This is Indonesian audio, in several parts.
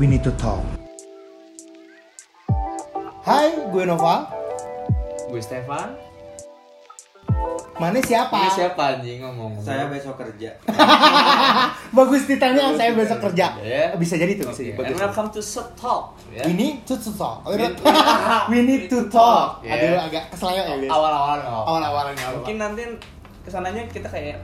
we need to talk. Hai, gue Nova. Gue Stefan. Mana siapa? Ini siapa anjing ngomong? Saya besok kerja. Bagus ditanya saya besok kerja. Ya. Bisa jadi tuh, bisa Oke, jadi. and welcome to Set Talk. Ya. Ini to to talk. We need to talk. Ya. Aduh, agak keselio ya, awal-awal nggak Mungkin nanti ke sananya kita kayak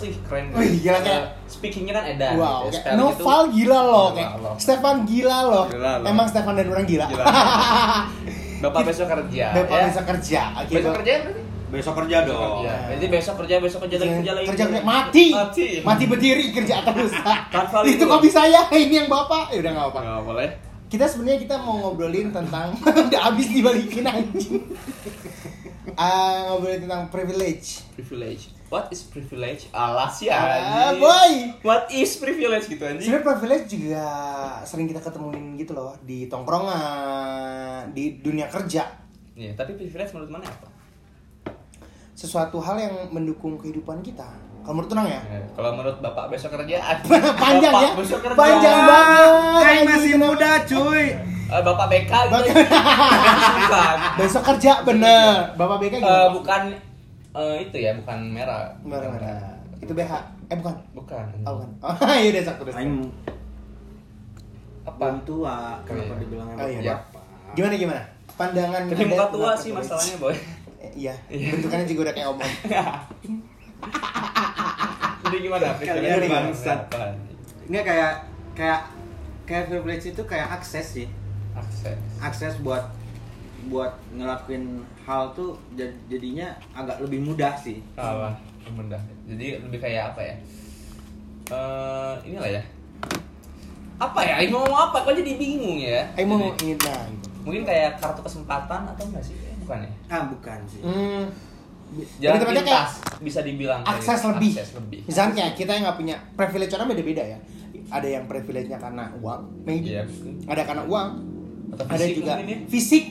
Wih keren Wih, gila, kayak- Speakingnya kan edan Wow, gitu. kayak Spelling Noval itu- gila loh, kayak. Stefan gila loh. Gila. Emang Stefan dan orang gila. Gila. Bapak besok kerja Bapak ya. besok kerja. Oke, Besok kerja berarti? Besok kerja dong. Kerja. Berarti besok kerja, besok kerja lagi, kerja lagi kerja, kerja mati. Mati Mati berdiri kerja terus. Itu kopi saya, ini yang bapak. Ya udah nggak apa-apa. Nggak boleh Kita sebenarnya kita mau ngobrolin tentang udah habis dibalikin anjing. Ah, ngobrolin tentang privilege. Privilege What is privilege? Alas ya Ah, boy. What is privilege gitu anjing? Sebenarnya privilege juga sering kita ketemuin gitu loh di tongkrongan, di dunia kerja. Iya, tapi privilege menurut mana apa? Sesuatu hal yang mendukung kehidupan kita. Kalau menurut tenang ya. Ya, kalau menurut Bapak besok kerja Panjang Bapak ya. Besok kerja. Panjang banget. Anjing, masih kenapa? muda, cuy. Eh, Bapak BK gitu. Besok kerja bener. Bapak BK Eh, gimana? bukan eh, itu ya, bukan merah. Merah, merah. Itu BH. Eh bukan. Bukan. Oh, bukan. Oh, iya udah sak terus. Aing Apa? belum tua, kenapa iya. dibilangnya Oh, iya. bapak? Gimana gimana? Pandangan Tapi muka tua sih masalahnya, Boy. Eh, Iya, Iya. bentukannya juga udah kayak omong. Jadi gimana? Kalian bangsat. Enggak kayak kayak kayak privilege itu kayak akses sih. Akses. Akses buat buat ngelakuin hal tuh jad- jadinya agak lebih mudah sih. Apa? Mudah. Jadi lebih kayak apa ya? Eh, inilah ya. Apa ya? Ini mau ngomong apa? Kok jadi bingung ya? Eh mau ingin nah. mungkin kayak kartu kesempatan atau enggak sih? Eh, Bukan ya? Ah, bukan sih. Hmm. Jalan kayak bisa dibilang kayak akses gitu. lebih. Akses lebih. Misalnya kayak kita yang nggak punya privilege orang beda-beda ya. Ada yang privilege-nya karena uang, maybe. Iya. Ada karena uang. Atau ada juga mungkin ya. fisik.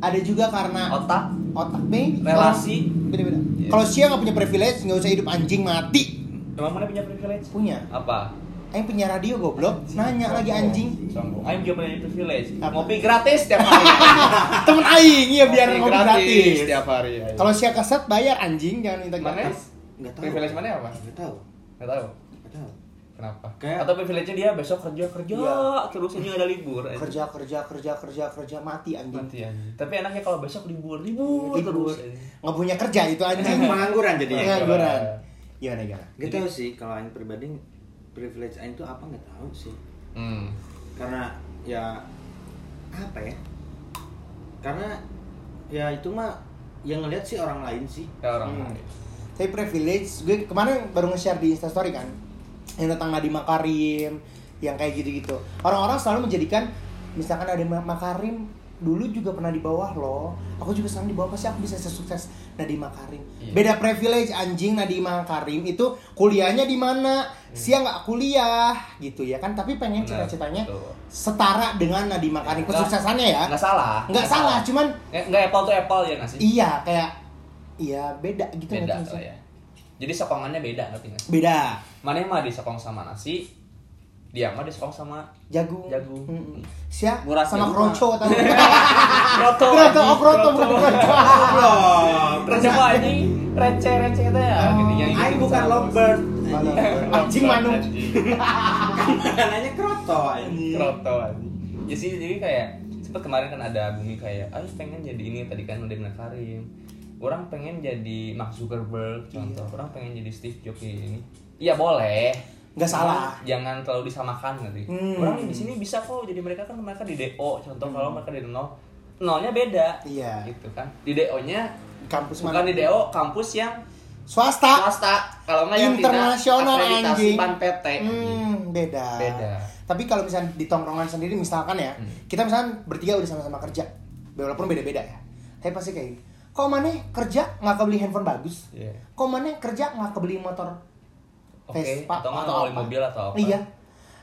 Ada juga karena otak, otak, maybe. relasi. Beda-beda. Iya. Kalau Sia nggak punya privilege, nggak usah hidup anjing mati. Emang mana punya privilege? Punya. Apa? Aing punya radio goblok. Nanya lagi anjing. Aing juga punya privilege. Apa? Ngopi gratis tiap hari. Temen Aing, iya biar ngopi gratis. tiap hari. Kalau Sia keset bayar anjing, jangan minta mana? gratis. Enggak tahu. Privilege mana apa? Enggak tahu. Enggak tahu. Kenapa? Kayak- Atau privilege-nya dia besok kerja kerja Iya. terus ini ada libur. anjing. Kerja kerja kerja kerja kerja mati anjing. Mati anjing. Tapi enaknya kalau besok libur, libur, Libur. terus. Nggak punya kerja itu anjing. Pengangguran jadinya. Pengangguran. Gimana gimana? Gak tahu sih kalau Aing pribadi privilege Aing itu apa nggak tahu sih. Hmm. Karena ya apa ya? Karena ya itu mah yang ngeliat sih orang lain sih. Ya orang Hmm. lain. Tapi privilege, gue kemarin baru nge-share di Instastory kan yang tentang Nadiem Makarim, yang kayak gitu-gitu. Orang-orang selalu menjadikan misalkan ada Makarim dulu juga pernah di bawah loh. Aku juga sekarang di bawah pasti aku bisa sesukses Nadiem Makarim. Iya. Beda privilege anjing Nadiem Makarim itu kuliahnya di mana? Sia nggak kuliah gitu ya kan, tapi pengen cita-citanya setara dengan Nadiem Makarim kesuksesannya ya. Nggak salah. Nggak salah, cuman Nggak apple to apple ya nggak sih? iya kayak iya beda gitu Beda lah ya. Jadi sokongannya beda ngerti nggak sih? Beda. Mana yang mah disokong sama nasi, dia mah disokong sama jagung Jagung. Mm-mm. Sia Murah sama kroco tahu Kroto. kroco oh kroco bukan kroco Kroco mah anjing receh receh itu ya. Oh. Gini yang Aing bukan lovebird. anjing manuk Anjing. Makanannya kroto anjing. Kroto anjing. Ya sih jadi kayak sempat kemarin kan ada bumi kayak, ayo pengen jadi ini tadi kan udah Karim. Orang pengen jadi Mark Zuckerberg contoh. Orang pengen jadi Steve Jobs ini. Iya boleh. Nggak salah. Jangan terlalu disamakan nanti. Hmm. Orang di sini bisa kok jadi mereka kan mereka di DO contoh kalau mereka di nol nolnya beda. Iya. Gitu kan. Di DO-nya kampus bukan mana di DO kampus yang swasta swasta. Kalau nggak yang Internasional, anjing. ban PT. hmm beda Beda. tapi kalau misalnya di tongkrongan sendiri misalkan ya Hmm. kita misalkan bertiga udah sama-sama kerja walaupun beda-beda ya tapi pasti kayak gini kok mana kerja nggak kebeli handphone bagus Iya. kok mana kerja nggak kebeli motor Oke, Vespa atau nggak atau apa. mobil atau apa? Iya.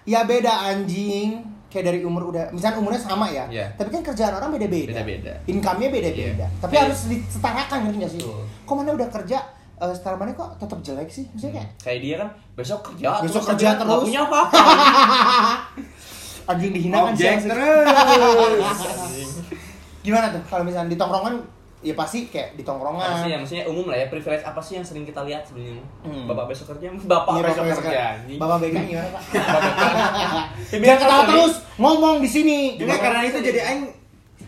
Ya beda anjing. Kayak dari umur udah, misalnya umurnya sama ya. Iya. Tapi kan kerjaan orang beda-beda. Beda-beda. Income-nya beda-beda. Iya. Tapi Iya. harus disetarakan ngerti nggak sih? Betul. Kok mana udah kerja eh setelah mana kok tetap jelek sih? Maksudnya kayak kayak dia kan besok kerja Besok terus kerja terus. punya apa-apa anjing dihinakan Objek sih terus. gimana tuh kalau misalnya di tongkrongan ya pasti kayak di apa tongkrongan sih ya maksudnya umum lah ya privilege apa sih yang sering kita lihat sebenarnya Hmm. bapak besok kerja bapak Iya, besok Bapak kerja. Bapak BK gimana pak? Ya, Biar ketawa terus ngomong di sini. Enggak karena itu jadi aing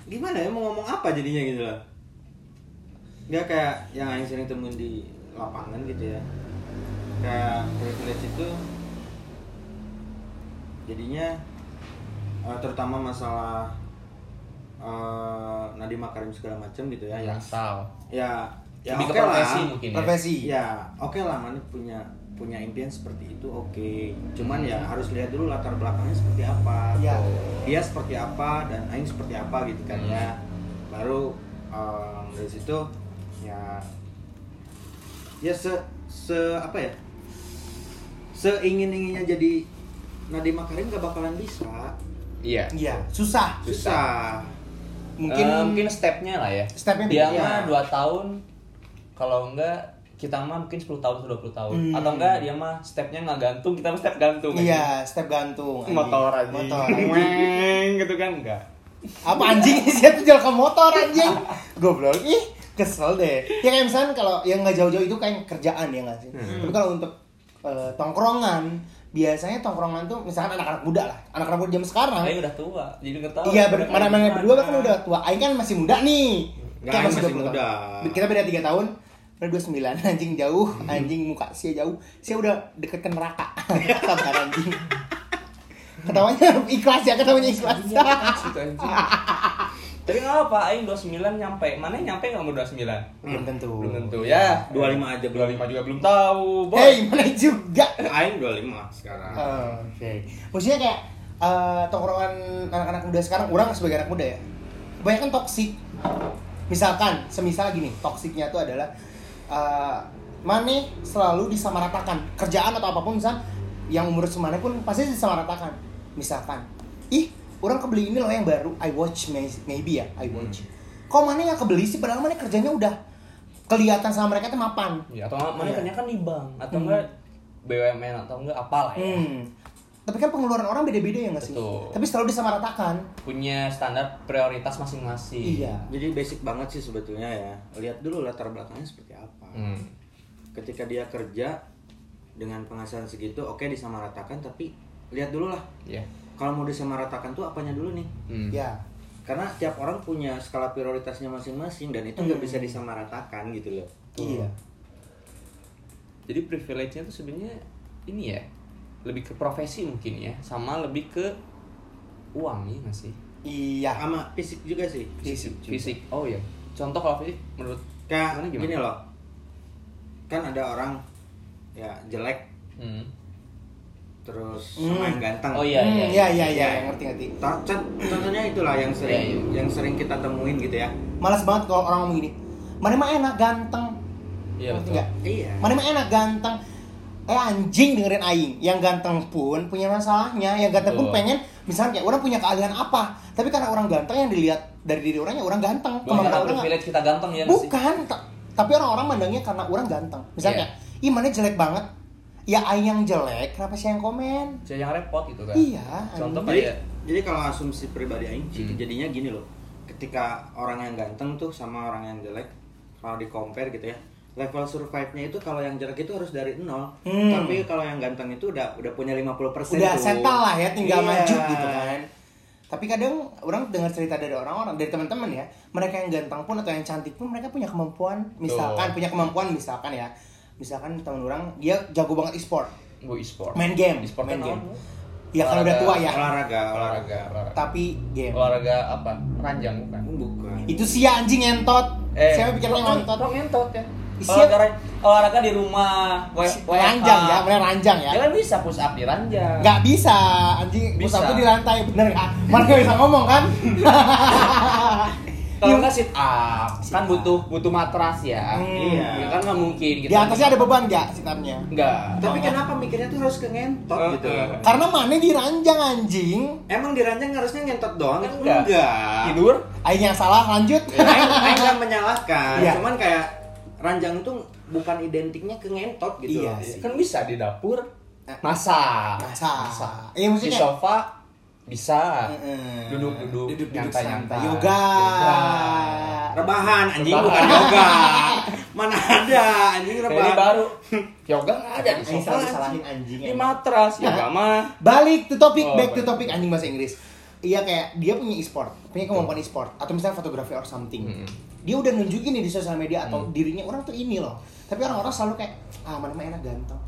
gimana ya mau ngomong apa jadinya gitu loh. Enggak kayak yang aing sering temuin di lapangan gitu ya. Kayak privilege itu jadinya eh, terutama masalah eh Nadiem Makarim segala macam gitu ya. ya Ya asal ya ya oke ke profesi lah. mungkin ya Profesi. Ya, oke lah mana punya punya impian seperti itu oke. Cuman ya harus lihat dulu latar belakangnya seperti apa. Iya. Dia seperti apa dan aing seperti apa gitu kan Hmm. ya. Baru em, dari situ ya ya se se apa ya? Seingin-inginnya jadi Nadiem Makarim gak bakalan bisa. iya Iya, susah. Susah. Mungkin Eh, mungkin stepnya lah ya Stepnya dia mah Iya. dua tahun kalau enggak kita mah mungkin 10 tahun atau 20 tahun Hmm. atau enggak dia mah stepnya nggak gantung kita mah step gantung Iya, step gantung. motor aja Motor. Weng, gitu kan enggak Apa anjing sih tuh jalan ke motor anjing. Goblok. Ih, kesel deh. Ya kayak misalnya kalau yang nggak jauh-jauh itu kayak kerjaan ya nggak sih? Hmm. Tapi kalau untuk eh, tongkrongan, biasanya tongkrongan tuh misalkan anak-anak muda lah. Anak-anak muda zaman sekarang. Aing udah tua jadi nggak tahu Iya, ber- mana mana berdua kan udah tua. Aing kan masih muda nih. Nggak, Kayak Aing masih 20 muda. tahun. Kita beda 3 tahun. Udah 29 anjing jauh, anjing muka sih jauh. Saya udah deket ke neraka. Sabar anjing. Ketawanya ikhlas ya, ketawanya ikhlas. Tapi nggak apa Aing 29 nyampe mana nyampe nggak mau 29 Belum tentu. belum tentu ya 25 aja belum. 25 juga belum tahu boy Hey, mana juga. Aing 25 sekarang. Oh, Oke. Maksudnya kayak eh, tongkrongan anak-anak muda sekarang, orang sebagai anak muda ya, kebanyakan toksik. Misalkan, semisal gini, toksiknya itu adalah eh Mane selalu disamaratakan kerjaan atau apa pun misal yang umur semana pun pasti disamaratakan. Misalkan, ih orang kebeli ini loh yang baru, I watch may- maybe ya, I watch. Kok Mane nggak kebeli sih? Padahal Mane kerjanya udah kelihatan sama mereka tuh mapan. ya atau mana Iya. kerja kan di bank atau Hmm. enggak BUMN atau enggak apalah ya Hmm. Tapi kan pengeluaran orang beda-beda ya nggak sih? Tapi selalu disamaratakan. punya standar prioritas masing-masing Iya. Jadi basic banget sih sebetulnya ya. Lihat dulu latar belakangnya seperti apa. Hmm. Ketika dia kerja dengan penghasilan segitu, oke disamaratakan tapi lihat dulu lah. ya Kalau mau disamaratakan tuh apanya dulu nih? Hmm. Ya. Karena tiap orang punya skala prioritasnya masing-masing dan itu nggak Hmm. bisa disamaratakan gitu loh. Iya. jadi privilege-nya tuh sebenarnya ini ya lebih ke profesi mungkin ya sama lebih ke uang ya nggak sih Iya. Sama fisik juga sih. Fisik juga. fisik oh ya contoh kalau fisik menurut Kayak Gimana, gimana? gini loh. Kan ada orang ya jelek hmm. Terus Hmm. sama yang ganteng. Oh, iya, Hmm, iya, iya, iya, iya. iya, ngerti ngerti. Con- Contohnya itulah yang sering Iya, iya. yang sering kita temuin gitu ya. Malas banget kalau orang ngomong gini. Mana mah enak ganteng. iya Ngerti betul? Iya. Mana mah enak ganteng. Eh anjing dengerin aing. Yang ganteng pun punya masalahnya. Yang ganteng pun Betul. pengen misalnya kayak orang punya keahlian apa. Tapi karena orang ganteng yang dilihat dari diri orangnya orang ganteng. bukan karena orang privilege kita ganteng ya Bukan, ta- tapi orang-orang mandangnya karena orang ganteng. Misalnya, Iya. ih mana jelek banget. Ya aing yang jelek, kenapa sih yang komen? Saya yang repot gitu kan Iya. contoh kayak jadi kalau asumsi pribadi aing sih Hmm. jadinya gini loh. Ketika orang yang ganteng tuh sama orang yang jelek kalau di compare gitu ya. Level survive-nya itu kalau yang jelek itu harus dari nol. Hmm. Tapi kalau yang ganteng itu udah udah punya 50% udah tuh. settle lah ya, tinggal Iya. maju gitu kan. Tapi kadang orang dengar cerita dari orang-orang, dari teman-teman ya, mereka yang ganteng pun atau yang cantik pun mereka punya kemampuan, misalkan Tuh. punya kemampuan misalkan ya, misalkan teman orang dia jago banget e-sport, gue e-sport main game, e-sport main game. apa? Ya kan udah tua ya, Olahraga, olahraga. olahraga tapi game. olahraga apa ranjang bukan Bukan. Itu sih ya anjing ngentot. Siapa pikirnya ngentot? Kok ngentot ya Isi- olahraga olahraga di rumah ranjang ya, bener ranjang ya. ya kan bisa push up di ranjang Nggak bisa, anjing Bisa. pusatku di lantai, bener nggak? Mana bisa ngomong kan? kalau nggak sit up Sit kan up. butuh butuh matras ya Hmm. iya kan nggak mungkin gitu Di atasnya ada beban nggak sitamnya? nggak Tapi kenapa mikirnya tuh harus ke ngentot Eh, gitu? eh. Karena mana diranjang anjing. Emang di ranjang harusnya ngentot doang? Enggak. Enggak. tidur Aing yang salah lanjut. Aing aing nggak menyalahkan, Iya. cuman kayak ranjang itu bukan identiknya ke ngentot gitu. Iya loh. sih. kan bisa di dapur masak Masak. masak Iya, di sofa bisa duduk-duduk Duduk-duduk nyantai-nyantai. santai. Yoga. Rebahan anjing Rebahan. bukan yoga. Mana ada anjing Ini rebahan. baru yoga nggak ada di Ini sofa salah anjing. di matras yoga mah Balik to topik, Oh, back to topik anjing bahasa Inggris. Iya kayak dia punya e-sport, punya kemampuan e-sport atau misalnya fotografi or something. Mm-mm. Dia udah nunjukin nih di sosial media atau Mm. dirinya orang tuh ini loh. Tapi orang-orang selalu kayak ah mana mah enak ganteng.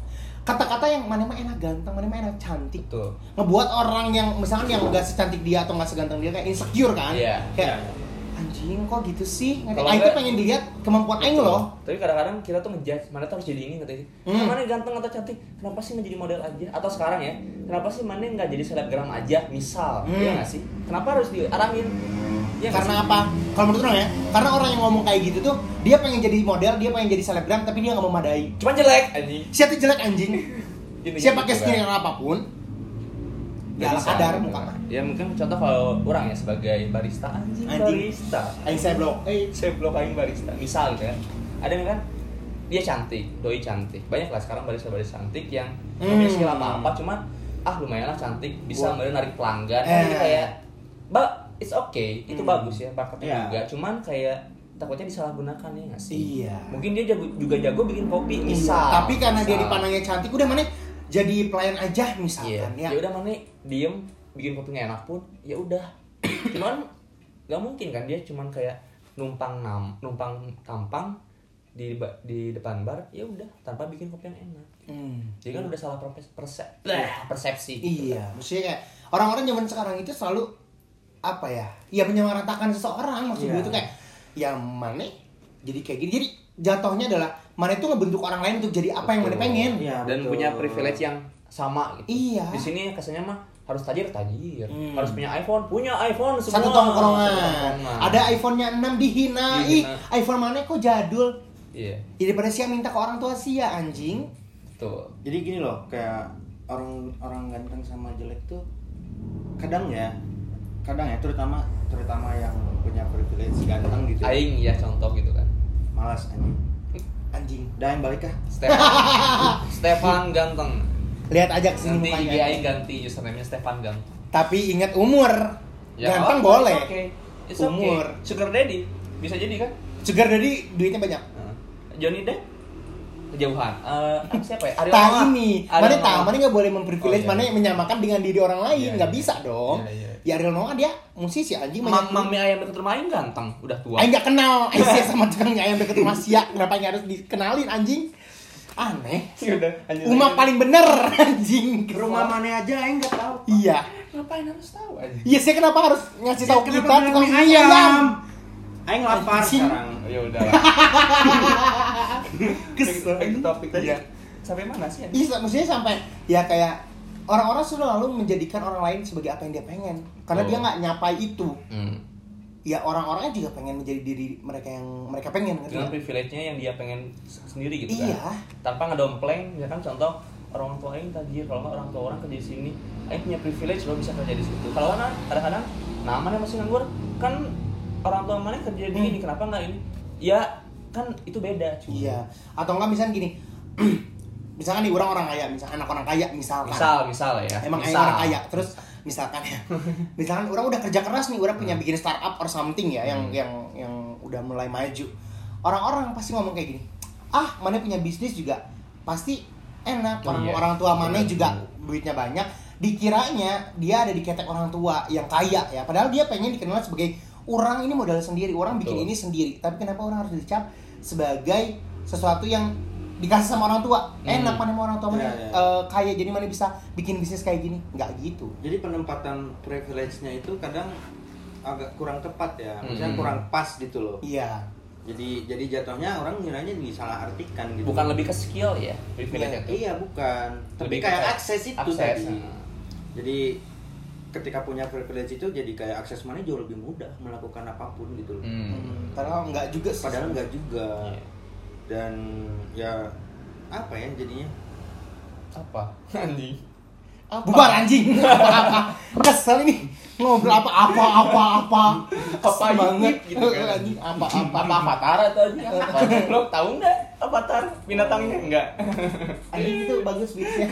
Kata-kata yang mana mah enak ganteng, mana mah enak cantik. tuh Ngebuat orang yang misalkan yang gak secantik dia atau gak seganteng dia kayak insecure kan? Iya. Kayak Iya. Anjing kok gitu sih? Ngerti? Aing tuh enggak- pengen dilihat kemampuan Aing loh. Tapi kadang-kadang kita tuh ngejudge mana tuh harus jadi ini katanya. Hmm. Mana ganteng atau cantik? Kenapa sih nggak jadi model aja? Atau sekarang ya, kenapa sih mana nggak jadi selebgram aja? Misal, Hmm. iya nggak sih? Kenapa harus diarangin? Iya nggak Karena apa? Kalau menurut orang ya, karena orang yang ngomong kayak gitu tuh dia pengen jadi model, dia pengen jadi selebgram, tapi dia nggak memadai. Cuman jelek anjing. Siapa jelek anjing? Siapa gitu pakai kan. skin apa pun, Nggak Gak gitu muka mah. Ya mungkin contoh kalau orang ya sebagai barista anjing, Anjing. barista. Aing saya blok. Eh, Saya blok aing barista. Misal gitu kan. Ada yang kan dia cantik, doi cantik. Banyak lah sekarang barista-barista cantik yang Hmm. skill apa-apa cuman ah lumayan lah cantik bisa kemudian narik pelanggan Eh. jadi kayak ba it's okay itu Hmm. bagus ya bakatnya Iya. juga cuman kayak takutnya disalahgunakan ya nggak sih Iya. mungkin dia jago, juga jago bikin kopi Iya, misal Tapi karena dia misal. dipandangnya cantik, udah mana jadi pelayan aja Iya, misalkan ya ya. udah mana diem bikin kopi nggak enak pun ya udah. cuman nggak mungkin kan dia cuman kayak numpang nam, numpang tampang di di depan bar ya udah tanpa bikin kopi yang enak. Hmm. Jadi kan udah salah perse- persep, persepsi. gitu. Iya, maksudnya kayak orang-orang zaman sekarang itu selalu apa ya? Ya menyamaratakan seseorang maksud gue itu kayak ya mana jadi kayak gini. Jadi jatuhnya adalah mana itu ngebentuk orang lain untuk jadi apa yang mana Betul. pengen. Iya, Dan betul. punya privilege yang sama gitu. Iya. Di sini kesannya mah harus tajir tajir, Hmm. harus punya iPhone, punya iPhone semua. Satu tongkrongan. Satu tongkrongan. Ada iPhone-nya 6 dihina. Ih, Dihina. iPhone mana kok jadul? Iya, Ya, daripada sia minta ke orang tua sia anjing. tuh. Jadi gini loh, kayak orang orang ganteng sama jelek tuh kadang ya, kadang ya terutama terutama yang punya privilege ganteng gitu. ya, Aing ya contoh gitu kan. Malas anjing. Anjing. Yang balik kah? Stefan, Stefan ganteng. Lihat aja ke sini Nanti IG. Aing ganti username-nya Stefan ganteng. Tapi ingat umur. Ya, Ganteng oh, boleh. Okay. It's Umur. okay. Sugar daddy bisa jadi kan? Sugar daddy duitnya banyak. Johnny Depp kejauhan. Eh, apa siapa ya? Ariel Noah. ini, mana mana nggak boleh memprivilege, Oh, iya. mana menyamakan dengan diri orang lain, Iya, nggak iya. bisa dong. Iya, iya. Ya Ariel Noah dia musisi anjing Mam banyak. mami ayam deket rumah ganteng, udah tua. Aing nggak kenal Aisyah sama tukang ayam deket rumah Sia, kenapa harus dikenalin anjing? Aneh. Ya udah, Uma paling bener anjing. Ke rumah mana aja aing enggak tahu. Iya. Ngapain harus tahu aja? Iya sih kenapa harus ngasih tahu Kenapa kita tukang mie mie ayam? Aing lapar Anjing. sekarang. Ya udah. Kesel. Back to topic tadi. Sampai mana sih? Iya, maksudnya sampai ya kayak orang-orang selalu menjadikan orang lain sebagai apa yang dia pengen, karena Oh. dia nggak nyapai itu. Hmm. Ya orang-orangnya juga pengen menjadi diri mereka yang mereka pengen, ngerti Dengan nggak? privilege-nya yang dia pengen sendiri gitu Iya. kan. Tanpa ngedompleng, misalkan contoh orang tua Aing tajir, kalau nggak orang tua orang kerja di sini, Aing punya privilege lo bisa kerja di situ. Kalau kan kadang-kadang namanya masih nganggur, kan orang tua mana kerja di Hmm. ini, kenapa nggak ini? Ya kan itu beda cuy. Iya. Atau enggak misalnya gini, misalkan nih orang orang kaya, misalkan anak orang kaya misalkan. Misal, misal ya. Emang misal. orang kaya, terus misalkan ya, misalkan orang udah kerja keras nih, orang punya bikin startup or something ya, yang Hmm. yang yang udah mulai maju. Orang-orang pasti ngomong kayak gini, ah mana punya bisnis juga pasti enak, Oh, orang iya. orang tua mana juga duitnya banyak. Dikiranya dia ada di ketek orang tua yang kaya ya, padahal dia pengen dikenal sebagai orang ini modal sendiri, orang bikin Betul. ini sendiri. Tapi kenapa orang harus dicap sebagai sesuatu yang dikasih sama orang tua? Hmm. Enak mana sama orang tua mana Iya, iya. eh, kaya jadi mana bisa bikin bisnis kayak gini nggak gitu Jadi penempatan privilege-nya itu kadang agak kurang tepat ya. Misalnya Hmm. kurang pas gitu loh. iya Jadi jadi jatuhnya orang ngiranya disalahartikan gitu. Bukan lebih ke skill ya, privilege Iya, itu. Iya, bukan. Tapi Lebih ke kayak akses itu akses, tadi. nah. Jadi ketika punya privilege itu jadi kayak akses mana jauh lebih mudah melakukan apa pun gitu loh. Hmm. Hmm, padahal nggak juga sih Padahal enggak juga. Iya. Dan ya apa ya jadinya? Apa? Anjing. Apa? bubar anjing apa apa kesel ini ngobrol apa apa apa apa Apa banget gitu kan. anjing apa apa apa avatar atau apa? Lo tahu nggak avatar binatangnya enggak? anjing itu bagus beatsnya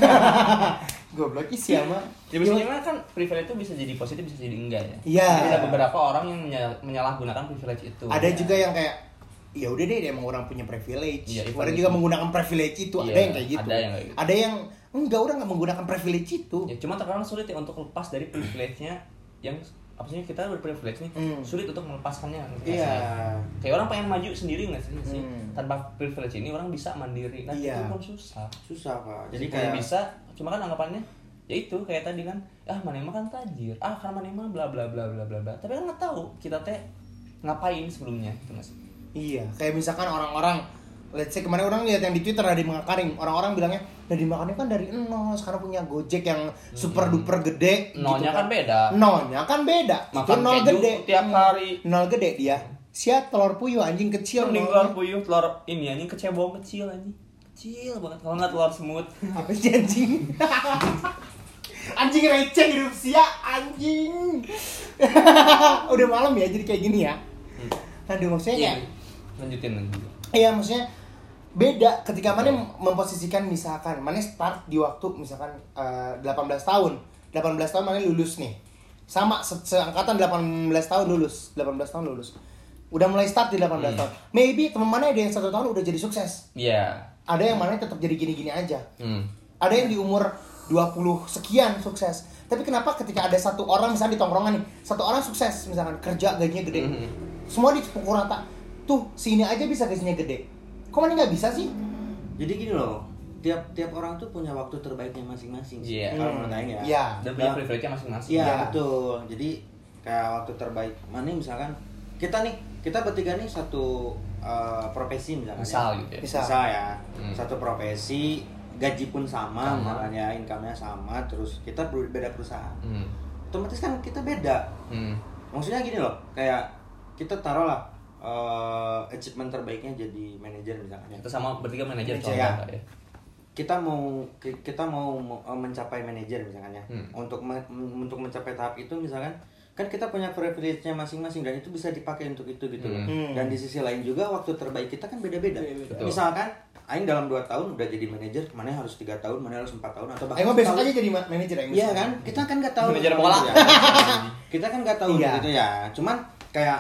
Goblok isi sama. Ya biasanya mah kan privilege itu bisa jadi positif bisa jadi enggak ya. Iya. Ada beberapa orang yang menyal- menyalahgunakan privilege itu. Ada Ya. juga yang kayak ya udah deh emang orang punya privilege. Iya, Orang juga itu. menggunakan privilege itu. Iya, ada yang kayak gitu. ada yang gitu. Ada yang enggak orang nggak menggunakan privilege itu. Ya cuma terkadang sulit ya untuk lepas dari privilege-nya yang apa sih kita berprivilege nih Hmm. sulit untuk melepaskannya nggak Iya. kayak orang pengen maju sendiri nggak sih Hmm. tanpa privilege ini orang bisa mandiri nah Iya. itu pun susah Susah pak. jadi Jadi kayak bisa cuma kan anggapannya ya itu kayak tadi kan ah mana emang kan tajir ah karena mana emang bla bla bla bla bla bla tapi kan nggak tahu kita teh ngapain sebelumnya gitu mas Iya, kayak misalkan orang-orang Let's say kemarin orang lihat yang di Twitter Nadiem Makarim Orang-orang bilangnya Nadiem Makarim kan dari nol Sekarang punya Gojek yang super duper gede Hmm. Nolnya gitu kan beda. Nolnya kan beda Itu Makan nol gede tiap hari. Nol gede dia Siap telur puyuh anjing kecil mending telur puyuh telur ini anjing kecebong kecil anjing kecil banget kalau nggak telur semut Apa sih anjing? anjing receh hidup sia anjing. Udah malam ya jadi kayak gini ya. Aduh maksudnya Iya. kayak lanjutin lanjutin Iya maksudnya beda ketika mana memposisikan misalkan mana start di waktu misalkan eh, 18 tahun. 18 tahun mana lulus nih. Sama se seangkatan 18 tahun lulus 18 tahun lulus. Udah mulai start di 18 Hmm. tahun. Maybe teman mana ada yang satu tahun udah jadi sukses. Iya. Ada yang mana tetap jadi gini-gini aja. Hmm. ada yang di umur 20 sekian sukses. Tapi kenapa ketika ada satu orang misalnya di tongkrongan nih satu orang sukses misalkan kerja gajinya gede. Mhm. semua dipukul rata tuh sini aja bisa gajinya gede kok mana nggak bisa sih jadi gini loh. Tiap tiap orang tuh punya waktu terbaiknya masing-masing. sih, Iya. Kalau Hmm. menurut Aing ya. Iya. dan punya Nah, privilege-nya masing-masing Iya Iya. betul. Jadi kayak waktu terbaik mana misalkan kita nih kita bertiga nih satu uh, profesi misalkan. misal ya. gitu ya. Misal ya. Hmm. Satu profesi gaji pun sama, Sama. misalkan ya income-nya sama, terus kita beda perusahaan. hmm. Otomatis kan kita beda. Hmm. Maksudnya gini loh, kayak kita taruh lah uh, achievement terbaiknya jadi manajer misalkan ya. kita sama bertiga manajer ya. Ya. kita mau ki- kita mau uh, mencapai manajer misalkan ya Hmm. untuk me- untuk mencapai tahap itu misalkan kan kita punya privilege-nya masing-masing dan itu bisa dipakai untuk itu gitu loh Hmm. dan di sisi lain juga waktu terbaik kita kan beda-beda Betul. misalkan Aing dalam 2 tahun udah jadi manajer mana harus tiga tahun mana harus empat tahun atau Emang besok setahun. aja jadi ma- manajer ya? Iya kan, kita kan nggak tahu Manajer gitu bola. ya. kita kan nggak tahu Iya. gitu ya. Cuman kayak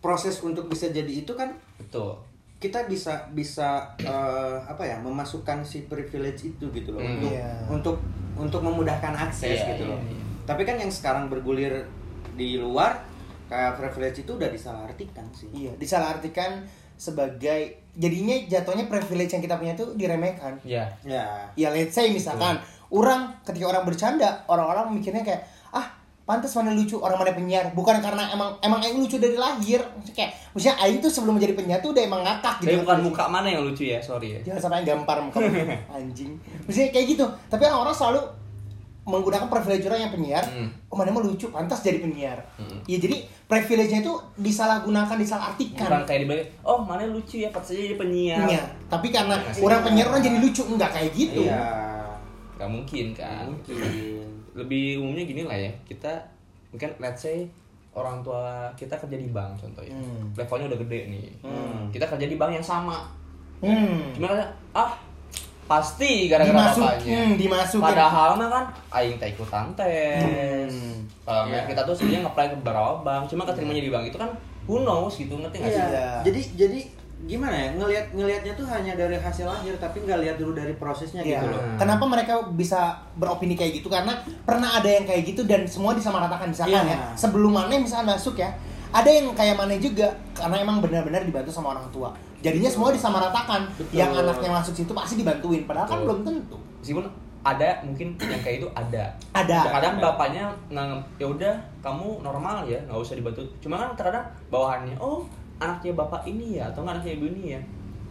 proses untuk bisa jadi itu kan betul kita bisa bisa eh, apa ya memasukkan si privilege itu gitu loh Hmm. untuk Iya. untuk untuk memudahkan akses Iya, gitu iya, loh. iya. Tapi kan yang sekarang bergulir di luar kayak privilege itu udah disalahartikan sih. Iya, disalahartikan sebagai jadinya jatuhnya privilege yang kita punya itu diremehkan. ya Ya. Ya let's say misalkan orang ketika orang bercanda, orang-orang mikirnya kayak ah pantas mana lucu orang mana penyiar. Bukan karena emang emang aing lucu dari lahir. Maksudnya kayak maksudnya aing tuh sebelum menjadi penyiar tuh udah emang ngakak tapi gitu bukan muka mana yang lucu ya? Sorry ya. Jangan sampai gampar muka anjing. Maksudnya kayak gitu. Tapi orang-orang selalu menggunakan privilege orang yang penyiar. Hmm. oh mana mau lucu pantas jadi penyiar. Hmm. ya jadi privilege-nya itu disalahgunakan bukan disalahartikan kayak dibalik oh mana lucu ya saja jadi penyiar. Iya, tapi karena Masih- orang penyiar orang jadi lucu. Enggak kayak gitu. Iya. Gak mungkin kan? Mungkin. Lebih umumnya gini lah ya kita mungkin let's say orang tua kita kerja di bank contohnya Hmm. levelnya udah gede nih Hmm. kita kerja di bank yang sama hmm. cuma kan ah pasti gara-gara Dimasuk- bapaknya hmm, dimasukin. padahal mah kan aing tak ikutan tes Hmm. Kalau Iya. kita tuh sebenarnya nge-apply ke beberapa bank cuma keterimanya di bank itu kan who knows gitu ngerti nggak sih Iya. Iya. Jadi jadi gimana ya ngelihat ngelihatnya tuh hanya dari hasil akhir tapi nggak lihat dulu dari prosesnya Iya. gitu loh. Kenapa mereka bisa beropini kayak gitu? Karena pernah ada yang kayak gitu dan semua disamaratakan misalkan Iya. ya. Sebelum Mane misalnya masuk ya, ada yang kayak Mane juga karena emang benar-benar dibantu sama orang tua. Jadinya semua disamaratakan. Betul. Yang anaknya masuk situ pasti dibantuin, padahal kan Betul. belum tentu. meskipun ada mungkin yang kayak itu ada Ada. kadang Ada. bapaknya nganggep ya udah kamu normal ya nggak usah dibantu cuma kan terkadang bawahannya oh anaknya bapak ini ya atau nggak anaknya ibu ini ya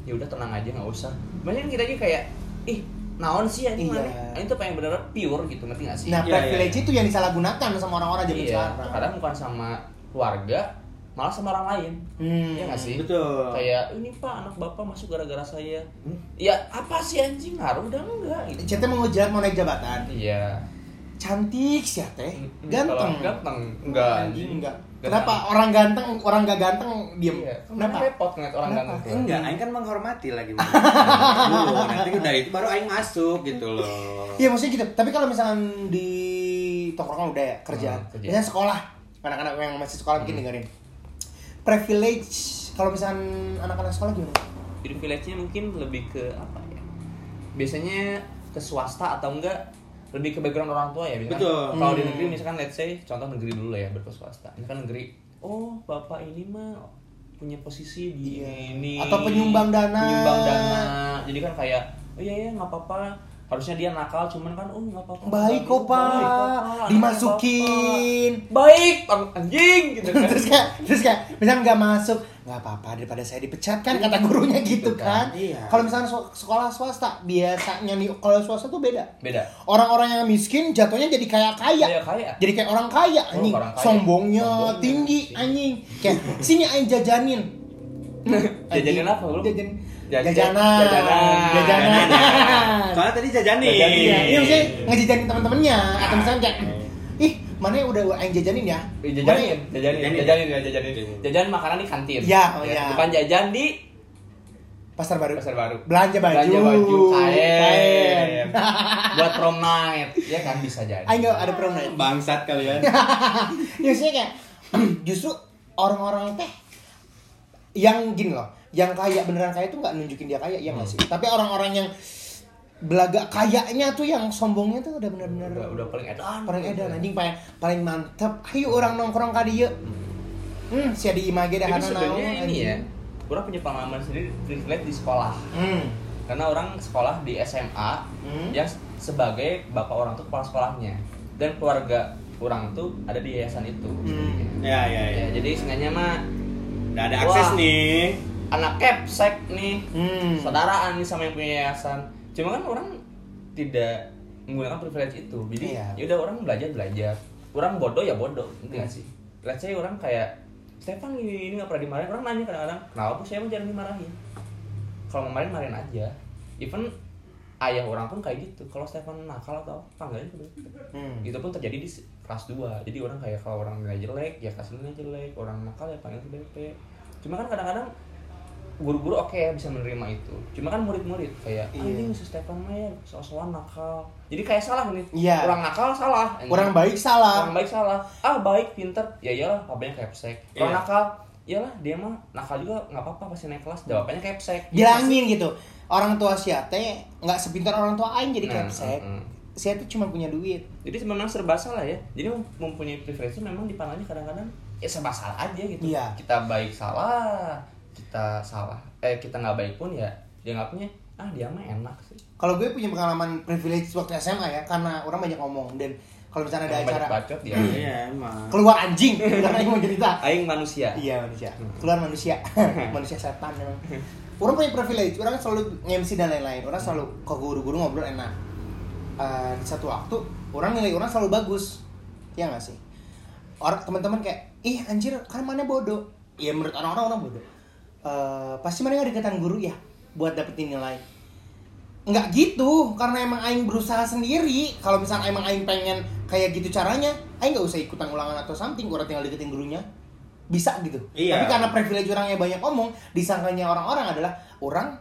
ya udah tenang aja nggak usah Maksudnya kan kita aja kayak ih naon sih ya ini Iya. mana ini tuh pengen bener pure gitu ngerti nggak sih Nah, Iya, privilege iya. itu yang disalahgunakan sama orang-orang zaman iya sekarang. kadang bukan sama keluarga malah sama orang lain Hmm. Iya nggak sih Betul. kayak ini pak anak bapak masuk gara-gara saya Hmm? ya apa sih anjing ngaruh udah enggak gitu Cete mau ngejar mau naik jabatan. iya Cantik sih ya teh. Ganteng. ganteng enggak Anjing enggak. Kenapa orang ganteng, orang gak ganteng diem? Iya, Kenapa? repot ngeliat orang Kenapa? ganteng. Enggak, aing kan menghormati lagi. Dulu, nanti udah itu baru aing masuk gitu loh. Iya maksudnya gitu. Tapi kalau misalkan di tongkrongan udah ya kerjaan, Hmm, kerjaan. misalnya sekolah, anak-anak yang masih sekolah mungkin Hmm. dengerin. Privilege kalau misalkan anak-anak sekolah gimana? privilege-nya mungkin lebih ke apa ya? Biasanya ke swasta atau enggak lebih ke background orang tua ya misalkan Betul. kalau di Hmm. negeri misalkan let's say contoh negeri dulu lah ya berke swasta misalkan negeri oh bapak ini mah punya posisi di Iya. ini Atau penyumbang dana. penyumbang dana jadi kan kayak oh iya ya nggak apa-apa harusnya dia nakal cuman kan oh nggak apa-apa Baik kok pak, dimasukin. baik anjing gitu kan terus kayak, terus kayak, misalnya nggak masuk, nggak apa-apa daripada saya dipecat kan kata gurunya gitu Gitu kan. kan. Iya. Kalau misalnya sekolah swasta, biasanya nih kalau swasta tuh beda. beda Orang-orang yang miskin jatuhnya jadi kayak kaya. Kaya, kaya. Jadi kayak orang kaya Oh, anjing. orang kaya. Sombongnya Sombongnya, tinggi anjing. Kayak sini aing jajanin. Jajanin apa, lu? Jajan Jajan- jajanan. jajanan. Jajanan. Soalnya tadi jajanin. Jajanin. Iya, iya maksudnya ngejajanin teman-temannya atau misalnya kayak ih, mana yang udah aing jajanin ya? Eh, Mana jajanin, yang- jajanin, Jajanin. jajanin, ya, jajanin, jajan makanan di kantin. Iya, oh Ya, iya. Bukan jajan di Pasar baru. pasar baru. Belanja baju. Belanja baju, kain, Kain. buat prom night, ya kan bisa jadi. Aing nggak ada prom night. Bangsat kalian. ya maksudnya kayak justru orang-orang teh yang gini loh yang kaya beneran kaya tuh nggak nunjukin dia kaya ya nggak Hmm. sih tapi orang-orang yang belaga kayanya tuh yang sombongnya tuh udah bener-bener Udah, udah paling edan. paling edan anjing paling paling mantep ayo orang nongkrong ka dieu hmm si image dah Tapi hana sebenarnya ini ya, orang punya pengalaman sendiri privilege di sekolah. hmm Karena orang sekolah di SMA Hmm. yang sebagai bapak orang tuh kepala sekolahnya dan keluarga orang tuh ada di yayasan itu. Hmm. Ya, ya, ya. Ya, jadi sengaja mah Udah ada akses Wah. nih. Anak kepsek nih. Hmm. Saudaraan nih sama yang punya yayasan. Cuma kan orang tidak menggunakan privilege itu. Jadi Iya. ya udah orang belajar belajar orang bodoh ya bodoh ngerti nggak sih? Let's say orang kayak Stefan ini ini nggak pernah dimarahin. Orang nanya kadang-kadang kenapa bu? Saya jangan dimarahin. Kalau mau marahin marahin aja. Even ayah orang pun kayak gitu. Kalau Stefan nakal atau apa enggak itu Hmm. itu pun terjadi di kelas 2 jadi orang kayak kalau orang nilai jelek ya kasih nilai jelek. Orang nakal ya panggil ke BP cuma kan kadang-kadang guru-guru oke ya bisa menerima itu. Cuma kan murid-murid kayak Iya. anjing si Stefan mah soal-soal nakal. Jadi kayak salah nih Iya. orang nakal salah. Anjing. orang baik salah. Orang baik salah. Ah baik pinter. Ya iyalah papanya kepsek orang Iya. nakal iyalah dia mah nakal juga nggak apa-apa pasti naik kelas. Jawabannya kepsek bilangin gitu orang tua siate nggak sepintar orang tua aing jadi Nah, kepsek siate cuma punya duit. Jadi memang serba salah ya. Jadi mem- mempunyai itu memang dipandangnya kadang-kadang ya serba salah aja gitu. Iya. kita baik salah kita salah eh kita nggak baik pun ya dia nggak punya ah dia mah enak sih Kalau gue punya pengalaman privilege waktu SMA ya, karena orang banyak ngomong dan kalau misalnya ada Yang acara bacot dia Iya, emang. keluar anjing, karena yang mau cerita. aing manusia Iya manusia, keluar manusia, manusia setan memang. Orang punya privilege, orang selalu nge-MC dan lain-lain. Orang selalu ke guru-guru ngobrol enak. Eh, di satu waktu, orang nilai orang selalu bagus, ya nggak sih? Orang teman-teman kayak, ih anjir, kan mana bodoh? Iya menurut orang-orang orang bodoh. Eh, pasti nggak deketan guru ya buat dapetin nilai. Nggak gitu karena emang aing berusaha sendiri. Kalau misalnya emang aing pengen kayak gitu caranya aing nggak usah ikutan ulangan atau something orang tinggal deketin gurunya. Bisa gitu. Iya. tapi karena privilege orangnya banyak ngomong disangkanya orang-orang adalah orang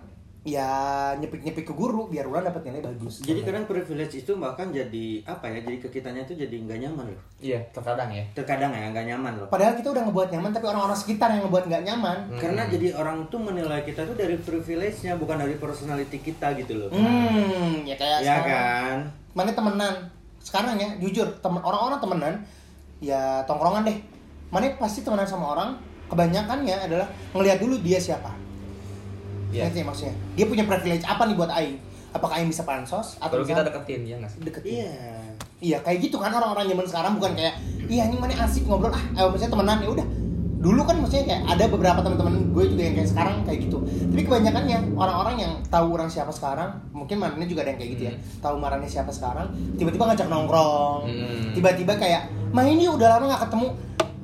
ya nyepik-nyepik ke guru biar orang dapat nilai bagus Jadi kadang privilege itu bahkan jadi apa ya? Jadi ke kitanya tuh jadi nggak nyaman loh. iya terkadang ya Terkadang ya nggak nyaman loh. padahal kita udah ngebuat nyaman tapi orang-orang sekitar yang ngebuat nggak nyaman Hmm. Karena jadi orang tuh menilai kita tuh dari privilege-nya bukan dari personality kita gitu loh. hmm ya kayak Ya sekarang. kan? mana temenan sekarang ya jujur temen orang-orang temenan ya tongkrongan deh mana pasti temenan sama orang kebanyakannya adalah ngelihat dulu dia siapa Iya. Ngerti maksudnya? Dia punya privilege apa nih buat Aing? Apakah Aing bisa pansos atau baru kita bisa deketin ya nggak sih? Deketin. Iya. iya kayak gitu kan orang-orang zaman sekarang bukan kayak iya ini mana asik ngobrol ah eh, maksudnya temenan. Ya udah. Dulu kan maksudnya kayak ada beberapa teman-teman gue juga yang kayak sekarang kayak gitu. Tapi kebanyakannya orang-orang yang tahu orang siapa sekarang mungkin marane juga ada yang kayak gitu ya tahu marane siapa sekarang tiba-tiba ngajak nongkrong. Hmm. tiba-tiba kayak main ini udah lama nggak ketemu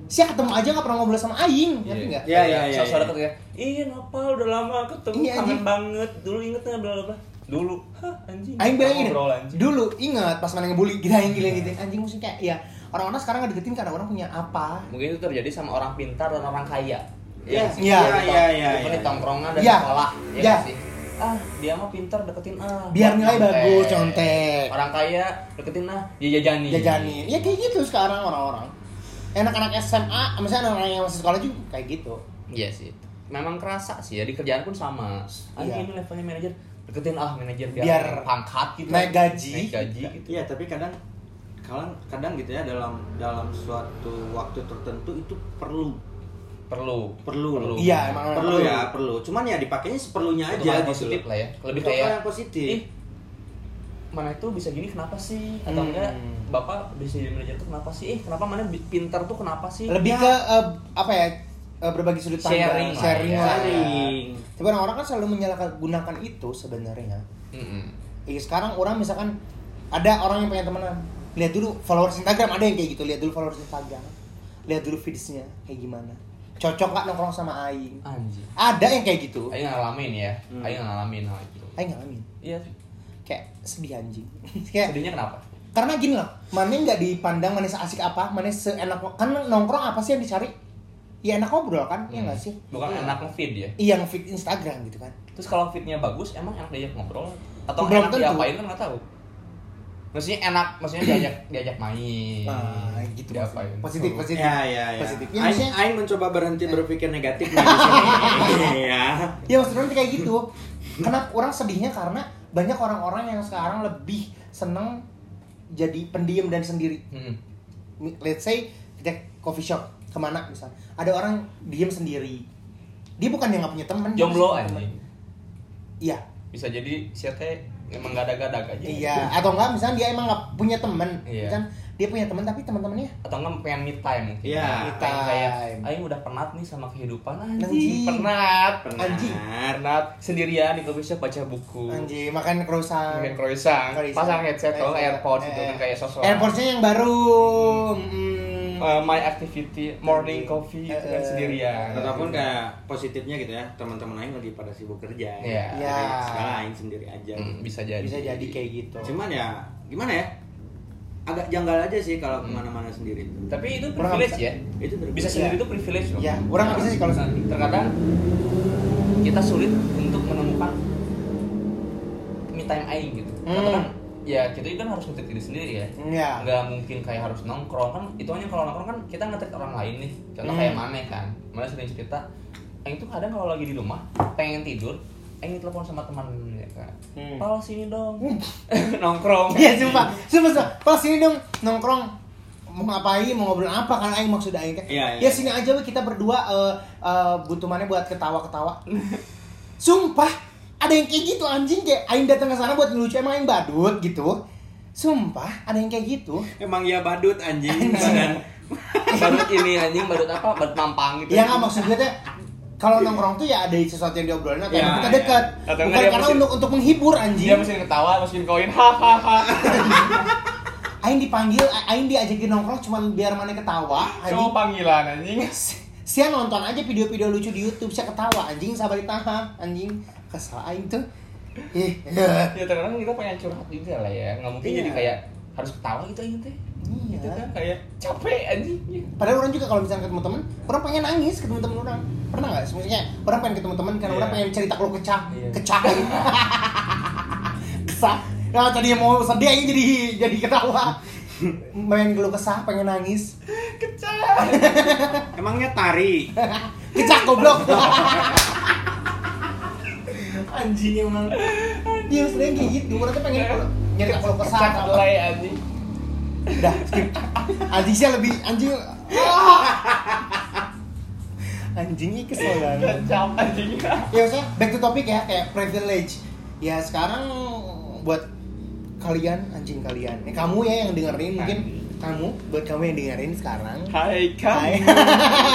siapa ketemu aja nggak pernah ngobrol sama Aing ngerti nggak Iya, iya, iya, iya. deket ya. Iya, Nopal udah lama ketemu, Iya, kangen banget. Dulu inget nggak bla bla bla. Dulu, hah anjing. Aing bilang gini, anjing. dulu ingat pas mana ngebully kita yang gila gitu anjing musik kayak ya orang-orang sekarang ngedeketin karena orang punya apa Mungkin itu terjadi sama orang pintar dan orang kaya. Iya, sih? iya, iya, iya, iya. di tongkrongan dan Iya, sekolah. Iya iya. nggak sih? Ah, dia mah pintar deketin ah. Biar buat nilai nyontek. bagus, nyontek. Orang kaya deketin ah, dia jajani. jajani ya kayak gitu sekarang orang-orang anak-anak SMA misalnya anak-anak yang masih sekolah juga kayak gitu Iya sih. Memang kerasa sih ya di kerjaan pun sama. Ah, Iya. ini levelnya manajer deketin ah manajer biar, Biar pangkat gitu. naik gaji. Naik gaji gitu. Iya, tapi kadang kadang kadang gitu ya dalam dalam suatu waktu tertentu itu perlu Perlu. perlu Perlu. Iya, emang perlu perlu. ya perlu cuman ya dipakainya seperlunya aja gitu positif lah ya. Lebih kayak yang positif Ih, mana itu bisa gini kenapa sih? Atau Hmm. enggak Bapak bisa jadi manajer tuh kenapa sih? Eh, kenapa mana pintar tuh kenapa sih? lebih Ya. ke eh, apa ya eh, berbagi sudut pandang Sharing lah sharing ya. Sharing. tapi orang-orang kan selalu menyalahgunakan itu sebenarnya Mm-mm. Iya sekarang orang misalkan ada orang yang pengen temenan lihat dulu followers Instagram ada yang kayak gitu lihat dulu followers Instagram lihat dulu feedsnya kayak gimana cocok nggak nongkrong sama Aing Anjir. ada yang kayak gitu Aing ngalamin ya. Hmm. Aing ngalamin hal itu. Aing ngalamin Iya. kayak sedih anjing kayak Sedihnya kenapa? Karena gini loh mana nggak dipandang mana asik apa mana seenak kan nongkrong apa sih yang dicari ya enak ngobrol kan ya nggak sih Hmm. Bukan enak nge-feed ya. iya nge-feed Instagram gitu kan Terus kalau feednya bagus, emang enak diajak ngobrol atau Belum enak tentu. diapain kan nggak tahu. Maksudnya enak, maksudnya diajak diajak main. nah gitu diapain. positif Oh. positif Ya, ya, ya. positif ya, Aing, maksudnya- Aing mencoba berhenti berpikir negatif nih sini. ya. ya maksudnya kayak gitu karena orang sedihnya karena banyak orang-orang yang sekarang lebih seneng jadi pendiam dan sendiri Hmm. let's say kita coffee shop ke mana misal ada orang diem sendiri dia bukan yang nggak punya teman Jomblo teman. iya Bisa jadi siapa emang gak ada gadag aja. iya atau enggak misalnya dia emang nggak punya teman Iya. kan dia punya teman tapi teman-temannya Atau enggak pengen me time mungkin. Iya, me me time kayak. Aing udah penat nih sama kehidupan anjing. Anjing. Penat. Anjing. Penat sendirian di coffee shop baca buku. anjing makan croissant Mungkin croissant, Croissant. pasang headset atau airpods eh, gitu kan eh. kayak sosok. airportsnya yang baru mm. Uh, my activity morning coffee itu kan Eh, sendirian. Ataupun kayak positifnya gitu ya, teman-teman Aing lagi pada sibuk kerja. Iya. Jadi, Iya. Sekarang Aing sendiri aja. Hmm, bisa jadi. bisa jadi kayak gitu Cuman ya, gimana ya? Agak janggal aja sih kalau Hmm. ke mana-mana sendiri. Tapi itu privilege bisa. ya. Itu berbeda. Bisa sendiri Iya. itu privilege loh. Ya, orang nggak bisa sih kalau sendiri. Terkadang kita sulit untuk menemukan me time aing gitu. Hmm. Karena kan ya kita kan harus ngetik diri sendiri ya. ya Nggak mungkin kayak harus nongkrong kan itu hanya kalau nongkrong kan kita ngetik orang lain nih. Contoh Hmm. kayak mana kan. Mana sering cerita Aing tuh kadang kalau lagi di rumah pengen tidur Aing telepon sama teman ya kan. Hmm. Pal sini dong. nongkrong. Iya sumpah, sumpah, sumpah. Kalau sini dong nongkrong mau ngapain, mau ngobrol apa kan aing maksud aing kan. Iya, Ya iya. sini aja we kita berdua eh eh, butuh mana buat ketawa-ketawa. Sumpah, ada yang kayak gitu anjing kayak aing datang ke sana buat ngelucu emang aing badut gitu. Sumpah, ada yang kayak gitu. Emang ya badut anjing Anjing. badan. Badut ini anjing badut apa? Badut mampang gitu. Ya nggak maksud gue teh kalau nongkrong tuh ya ada sesuatu yang diobrolin atau Iya, emang kita iya. dekat. Atau Bukan karena mesti- untuk untuk menghibur anjing. Dia mesti ketawa, masukin koin, hahaha. Aing dipanggil, aing diajakin nongkrong cuman biar mana ketawa. anjing. Cuma panggilan anjing. Sia nonton aja video-video lucu di YouTube, saya ketawa anjing sabar ditahan anjing kesel aing tuh. Ih, Ya terkadang kita pengen curhat juga lah ya. Nggak mungkin Iya. jadi kayak harus ketawa gitu aja teh. Iya. Gitu kan kayak capek anjing. Padahal orang juga kalau misalnya ketemu teman, orang pengen nangis ketemu teman orang. Pernah nggak? Maksudnya orang pengen ketemu teman karena Iya. orang pengen cerita kalau kecah, Iya. kecah. Kesah. Nah, tadi mau sedih aja jadi jadi ketawa. Main geluh kesah, pengen nangis. Kecah. Emangnya tari. Kecah goblok. Anjing emang. Dia sebenarnya kayak gitu, orang tuh pengen nyari kalau apa. kelai anjing. Udah, skip. Anjing sih lebih anjing. Anjingnya kesel banget. Kecap anjing. Ya maksudnya back to topic ya kayak privilege. Ya sekarang buat kalian anjing kalian. Ya, kamu ya yang dengerin mungkin kamu buat kamu yang dengerin sekarang. Hai Hai. kamu.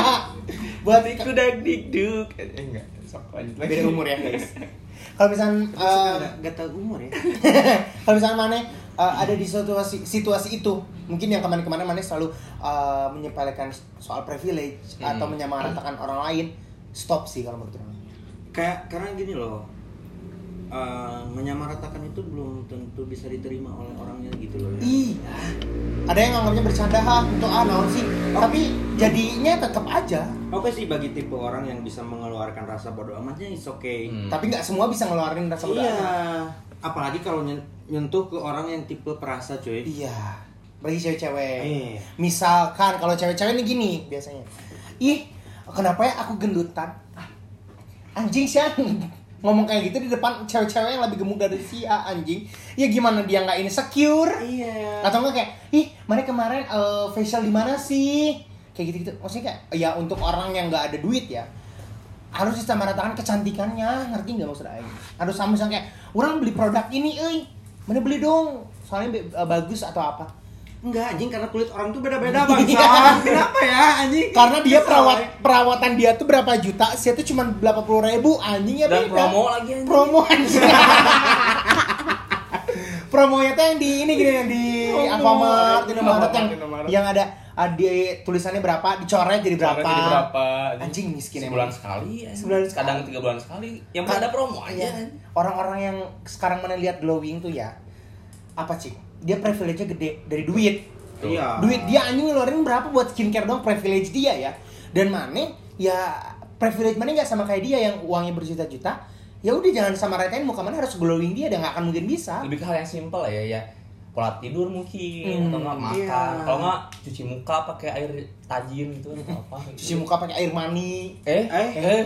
buat Dikdu dak dikduk. Eh enggak, sok lanjut lagi. beda umur ya guys. Kalau misalnya eh, Gak, tau umur ya. kalau misalnya mana uh, ada di situasi situasi itu mungkin yang kemarin-kemarin mana selalu uh, menyepelekan soal privilege Hmm. atau menyamaratakan orang lain stop sih kalau menurut Kayak karena gini loh. Eh, menyamaratakan itu belum tentu bisa diterima oleh orangnya gitu loh ya. iya ada yang nganggapnya bercanda ah untuk ah naon sih tapi jadinya tetap aja Oke sih bagi tipe orang yang bisa mengeluarkan rasa bodoh amatnya is okay. Hmm. tapi nggak semua bisa ngeluarin rasa bodo Iya. amat. Apalagi kalau nyen- nyentuh ke orang yang tipe perasa cuy. iya bagi cewek-cewek Iya. misalkan kalau cewek-cewek ini gini biasanya ih kenapa ya aku gendutan Ah, anjing sih ngomong kayak gitu di depan cewek-cewek yang lebih gemuk dari si A anjing. Ya gimana dia nggak insecure? Iya. atau enggak kayak ih mana kemarin eh, facial di mana sih? Kayak gitu gitu maksudnya kayak ya untuk orang yang nggak ada duit ya harus disamaratakan kecantikannya. Ngerti nggak maksud Aing harus sama misalnya kayak orang beli produk ini euy mana beli dong? Soalnya eh, bagus atau apa Enggak anjing karena kulit orang tuh beda-beda Iya. bangsa. Kenapa ya anjing? karena dia perawat perawatan dia tuh berapa juta sih itu cuma berapa puluh ribu anjingnya Dan beda promo lagi anjing. promo anjing promonya tuh yang di ini gini yang di Promo. Alfamart di Indomaret yang yang ada ada tulisannya berapa dicoret jadi berapa, Jadi berapa? anjing miskin Sebulan emang. sekali. ya. Sebulan sekali. Kadang tiga bulan sekali. Yang ada promo aja. Iya. orang-orang yang sekarang mana lihat glowing tuh ya apa sih dia privilege-nya gede dari duit. Iya. duit dia anjing ngeluarin berapa buat skincare dong privilege dia ya dan mana ya privilege mana nggak sama kayak dia yang uangnya berjuta-juta ya udah jangan sama ratain muka mana harus glowing dia dan nggak akan mungkin bisa Lebih ke hal yang simpel ya ya. Pola tidur mungkin Hmm, atau nggak makan. iya. Kalau nggak cuci muka pakai air tajin gitu atau apa. gitu. cuci muka pakai air mani Eh, Eh. eh,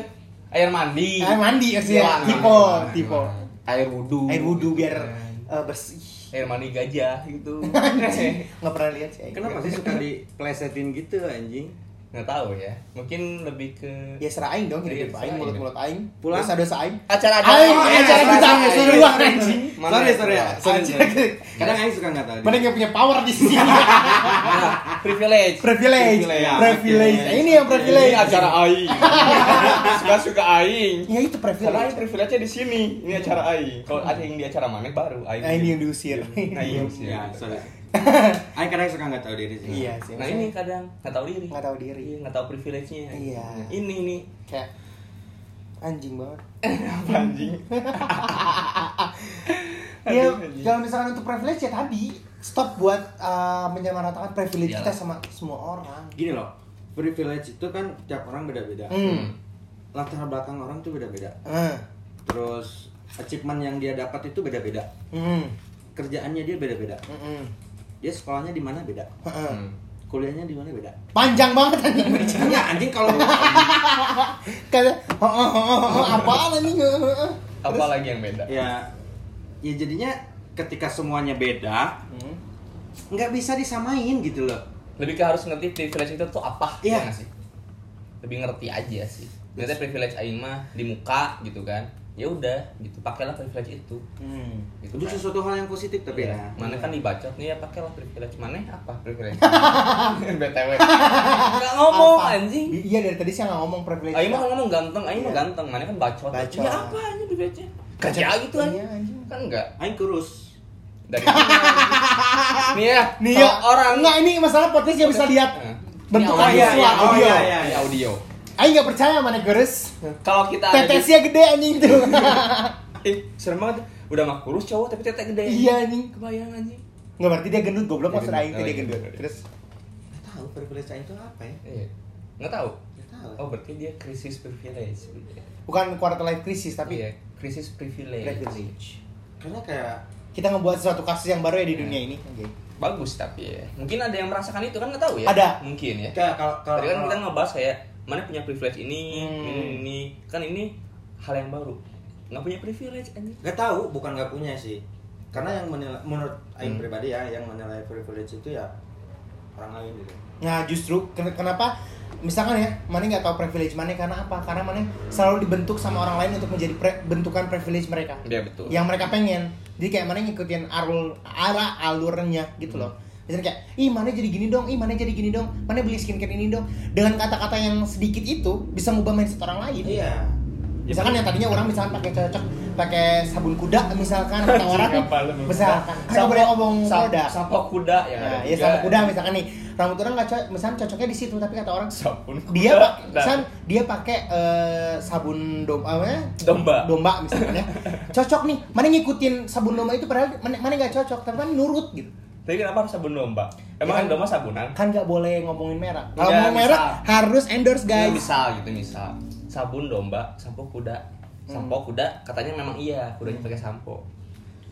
air mandi. air mandi ya sih ya Iya, tipe iya, tipe iya. Air wudhu. air wudhu biar Iya. eh, bersih air mandi gajah gitu. nggak pernah lihat sih Kenapa sih suka diplesetin gitu anjing? Nggak tahu ya. Mungkin lebih ke ya serah aing dong Iya, hidup serah aing mulut mulut aing Pulang. dosa dosa aing acara iya, kita iya, iya. anjing. Mana sorry ya? sorry ya. Sorry, sorry. Kadang Aing suka nggak tahu. mana yang punya power di sini privilege. privilege Privilege. privilege Nah, ini yang privilege Ini acara aing. Suka-suka aing. ya itu Karena privilege aing privilege-nya di sini. Ini acara aing. Kalau ada yang di acara mana baru aing. Nah, ini yang diusir. Nah, iya diusir. Ya, sorry. Aing kadang suka nggak tahu diri sih. iya sih Nah, ini kadang nggak tahu diri. nggak tahu diri Iya, nggak tahu privilege-nya. Iya. Ini nih. kayak anjing banget anjing? Ya kalau misalkan untuk privilege ya tadi stop buat uh, menyamaratakan privilege Iyalah. kita sama semua orang Gini loh, privilege itu kan tiap orang beda-beda. hmm. Latar belakang orang tuh beda-beda. Hmm. Terus achievement yang dia dapat itu beda-beda. Hmm. Kerjaannya dia beda-beda. Hmm. Dia sekolahnya di mana beda. Hmm. Kuliahnya di mana beda. panjang banget anjing Iya anjing kalau kayak oh, oh, oh, oh, oh, anjing Oh, oh, oh. Apa lagi yang beda? ya ya jadinya ketika semuanya beda Hmm. nggak bisa disamain gitu loh. Lebih ke harus ngerti privilege itu tuh apa Iya. ya nggak sih? Lebih ngerti aja sih. Nanti privilege aing mah di muka gitu kan. Ya udah, gitu. Pakailah privilege itu. Hmm. Gitu Itu kan. sesuatu hal yang positif tapi Iya. ya. Mana kan dibacot nih ya pakailah privilege. Mana apa privilege? BTW. Enggak ngomong Apa? anjing. iya dari tadi saya nggak ngomong privilege Aing mah ngomong ganteng, aing mah Iya. ganteng. Mana kan bacot. Bacot. Ya apa anjing privilege-nya? Kerja gitu Iya, anjing. anjing. Kan enggak. Aing kurus. Dari Nih ya, nih ya orang nggak ini masalah podcast nggak bisa lihat bentuk ini Oh, iya, iya. Oh, audio iya, iya. Ini audio. Aing nggak percaya mana geres Kalau kita tetesnya gede anjing tuh Eh, serem banget. Udah mah kurus cowok tapi tetek gede. iya anjing Kebayang anjing. nggak berarti dia gendut goblok maksud. Aing Oh, dia iya. gendut terus Nggak tahu privilege Aing itu apa ya? Iya. Nggak tahu. Nggak tahu. Oh, berarti dia krisis privilege. bukan quarter life crisis tapi Iya, krisis privilege. privilege Karena kayak kita ngebuat suatu kasus yang baru ya di dunia ini Oke. Bagus tapi ya. Mungkin ada yang merasakan itu kan nggak tahu ya. Ada. Mungkin ya. kayak kalau kalau Tadi kan kita ngebahas kayak mana punya privilege ini, Hmm. ini, ini. Kan ini hal yang baru. Nggak punya privilege anjing. nggak tahu bukan nggak punya sih karena yang menilai menurut Aing Hmm. pribadi ya yang menilai privilege itu ya orang lain gitu Nah justru ken- kenapa misalkan ya mana nggak tahu privilege mana karena apa? Karena mana selalu dibentuk sama orang lain untuk menjadi pre- bentukan privilege mereka. Iya betul. yang mereka pengen. Jadi kayak mana ngikutin arul arah alurnya gitu loh. Misalnya kayak ih mana jadi gini dong ih mana jadi gini dong mana beli skincare ini dong. Dengan kata-kata yang sedikit itu bisa ngubah mindset orang lain. Iya. Misalkan yang tadinya orang misalkan pakai cocok pakai sabun kuda misalkan kata orang lu? misalkan. kan boleh ngomong Sampo- produk. Sampo kuda yang Nah, ada ya juga. sama kuda misalkan nih rambut orang nggak cocok misalkan cocoknya di situ tapi kata orang Sabun kuda. dia pakai Nah, misalkan dia pakai eh, sabun domba apa ya? domba. domba misalkan ya cocok nih mana ngikutin sabun domba itu padahal mana mana nggak cocok tapi kan nurut gitu Tapi kenapa harus sabun domba? Emang Ya kan domba sabunan? Kan nggak boleh ngomongin merek. Kalau ngomong merek misal. harus endorse Guys. guys. misal gitu misal sabun domba, sampo kuda. Sampo Hmm. kuda katanya memang iya, kudanya pakai sampo.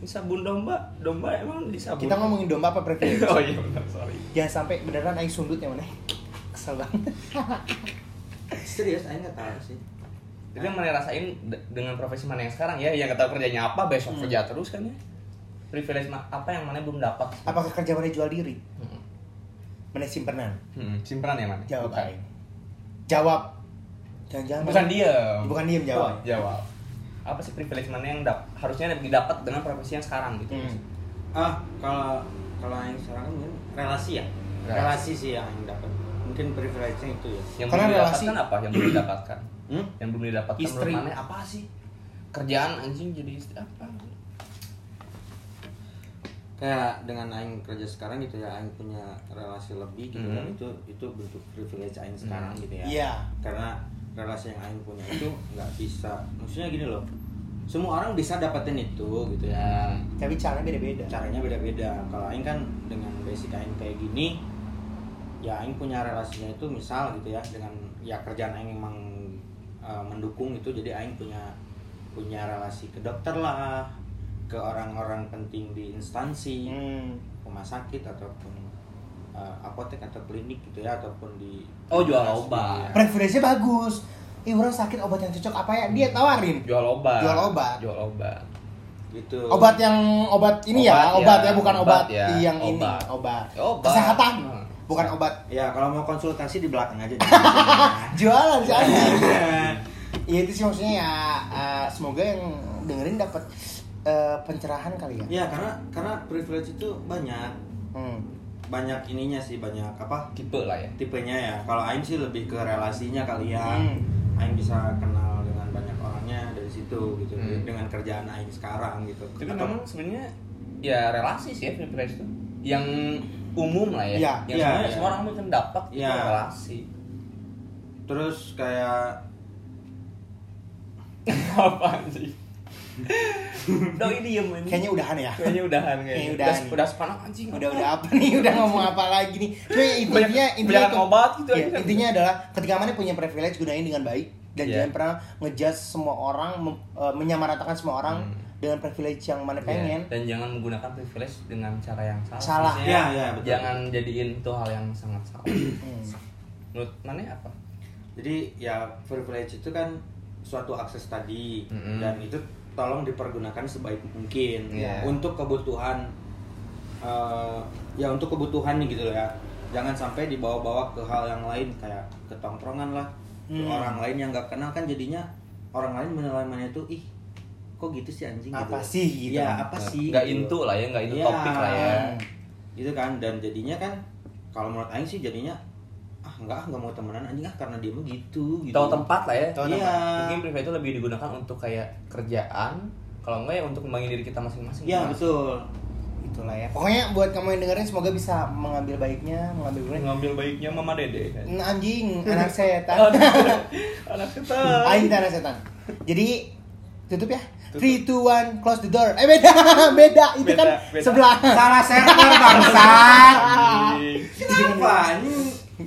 Sabun domba, domba emang disabun. Kita ngomongin domba apa privilege? oh iya benar, sorry. Jangan sampai beneran aing sundut yang mana. Kesel banget. Serius, Aing nggak tahu sih. Jadi yang mana rasain de- dengan profesi mana yang sekarang ya, yang nggak tahu kerjanya apa, besok Hmm. kerja terus kan ya. Privilege ma- apa yang mana belum dapat? Apakah kerja mana jual diri? Hmm. Mana simpenan? Hmm, simpenan ya mana? Jawab aing. Jawab. Jangan-jangan Bukan diem. Bukan diem jawab. Oh, jawab. Apa sih privilege mana yang dap harusnya didapat dengan profesi yang sekarang gitu? Hmm. Ah, kalau kalau Aing sekarang kan relasi ya. Relasi. Relasi sih yang Aing dapat. Mungkin privilege-nya itu ya. Yang Karena belum relasi- didapatkan apa? Yang belum didapatkan? Hmm? Yang belum didapatkan Istri. mana apa sih? Kerjaan anjing jadi istri apa? kayak dengan aing kerja sekarang gitu ya aing punya relasi lebih gitu kan Hmm. itu itu bentuk privilege aing sekarang Hmm. gitu ya Iya. karena relasi yang aing punya itu nggak bisa maksudnya gini loh semua orang bisa dapetin itu gitu ya Tapi caranya beda-beda. caranya beda-beda kalau aing kan dengan basic aing kayak gini ya aing punya relasinya itu misal gitu ya dengan ya kerjaan aing emang uh, mendukung itu jadi aing punya punya relasi ke dokter lah ke orang-orang penting di instansi Hmm. rumah sakit ataupun uh, apotek atau klinik gitu ya ataupun di Oh, jual Iya. obat. Privilege-nya bagus. Ih, orang sakit obat yang cocok apa ya? Dia tawarin. Jual obat. Jual obat. Jual obat. gitu Obat yang obat ini ya, Obat obat ya, ya, bukan obat obat, ya, yang ini, obat. obat. Ya, obat. Kesehatan. Hmm. Bukan obat ya kalau mau konsultasi di belakang aja jualan sih. Iya itu sih maksudnya ya eh, semoga yang dengerin dapat eh, pencerahan kali ya. ya karena karena privilege itu banyak Hmm. Banyak ininya sih banyak apa Tipe lah ya. tipenya ya kalau Aing sih lebih ke relasinya kali ya Hmm. Aing bisa kenal dengan banyak orangnya dari situ gitu Hmm. dengan kerjaan Aing sekarang gitu Tapi Atau- memang sebenarnya ya relasi sih ya privilege itu. Yang umum lah ya. Iya, yang sebenarnya iya. semua orang mungkin dapat itu Iya. relasi. terus kayak Apaan sih? Doi diem ini. Kayaknya udahan ya. Kayaknya udahan Kayaknya kayaknya. udahan Udah, nih. udah sepanak anjing. Udah udah apa nih? Udah ngomong apa lagi nih? Cuma intinya intinya banyak obat gitu aja kan. intinya adalah ketika mana punya privilege gunain dengan baik dan Iya. jangan pernah ngejudge semua orang mem- eh, menyamaratakan semua orang Hmm. dengan privilege yang mana Iya, pengen. Dan jangan menggunakan privilege dengan cara yang salah. Salah. Maksudnya, Iya, iya, betul. Jangan jadiin itu hal yang sangat salah. Hmm. Menurut mana apa? jadi ya privilege itu kan suatu akses tadi Mm-mm. dan itu tolong dipergunakan sebaik mungkin Iya. untuk kebutuhan eh, ya untuk kebutuhan nih gitu loh ya jangan sampai dibawa-bawa ke hal yang lain kayak ketongkrongan lah ke Hmm. orang lain yang nggak kenal kan jadinya orang lain menilai mana itu ih kok gitu sih anjing Apa gitu. sih gitu. ya apa sih Nggak gitu. into lah ya, nggak into Iya. topik lah ya. gitu kan dan jadinya kan kalau menurut Aing sih jadinya enggak ah nggak mau temenan anjing ah karena dia begitu gitu Tahu tempat lah ya. Tahu Iya. tempat. Mungkin privilege itu lebih digunakan untuk kayak kerjaan. Kalau enggak ya untuk mengembangin diri kita masing-masing. Iya Mas. betul. Itulah ya. Pokoknya buat kamu yang dengerin semoga bisa mengambil baiknya, mengambil buruknya. Ngambil baiknya Mama Dede. Nah, Anjing, anak setan. Anak kita. Aing tanah setan. Jadi tutup ya. 3 2 1 close the door. Eh beda, beda. Itu Beda, kan beda. sebelah. Salah server bangsa. Kenapa?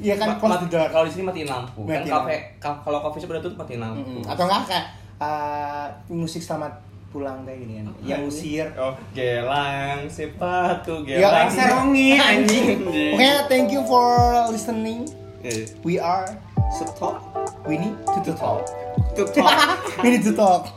Iya kan mat- the door. Kalau di sini matiin lampu. Matiin kan kafe ka- kalau coffee shop udah tutup matiin lampu. Mm-mm. Atau enggak kayak uh, musik selamat pulang kayak gini kan. Yang usir. Oh, gelang sepatu Ya, gelang. serongi anjing. Pokoknya thank you for listening. Eh, We are Stop. we need to talk. Tutup. we need to talk.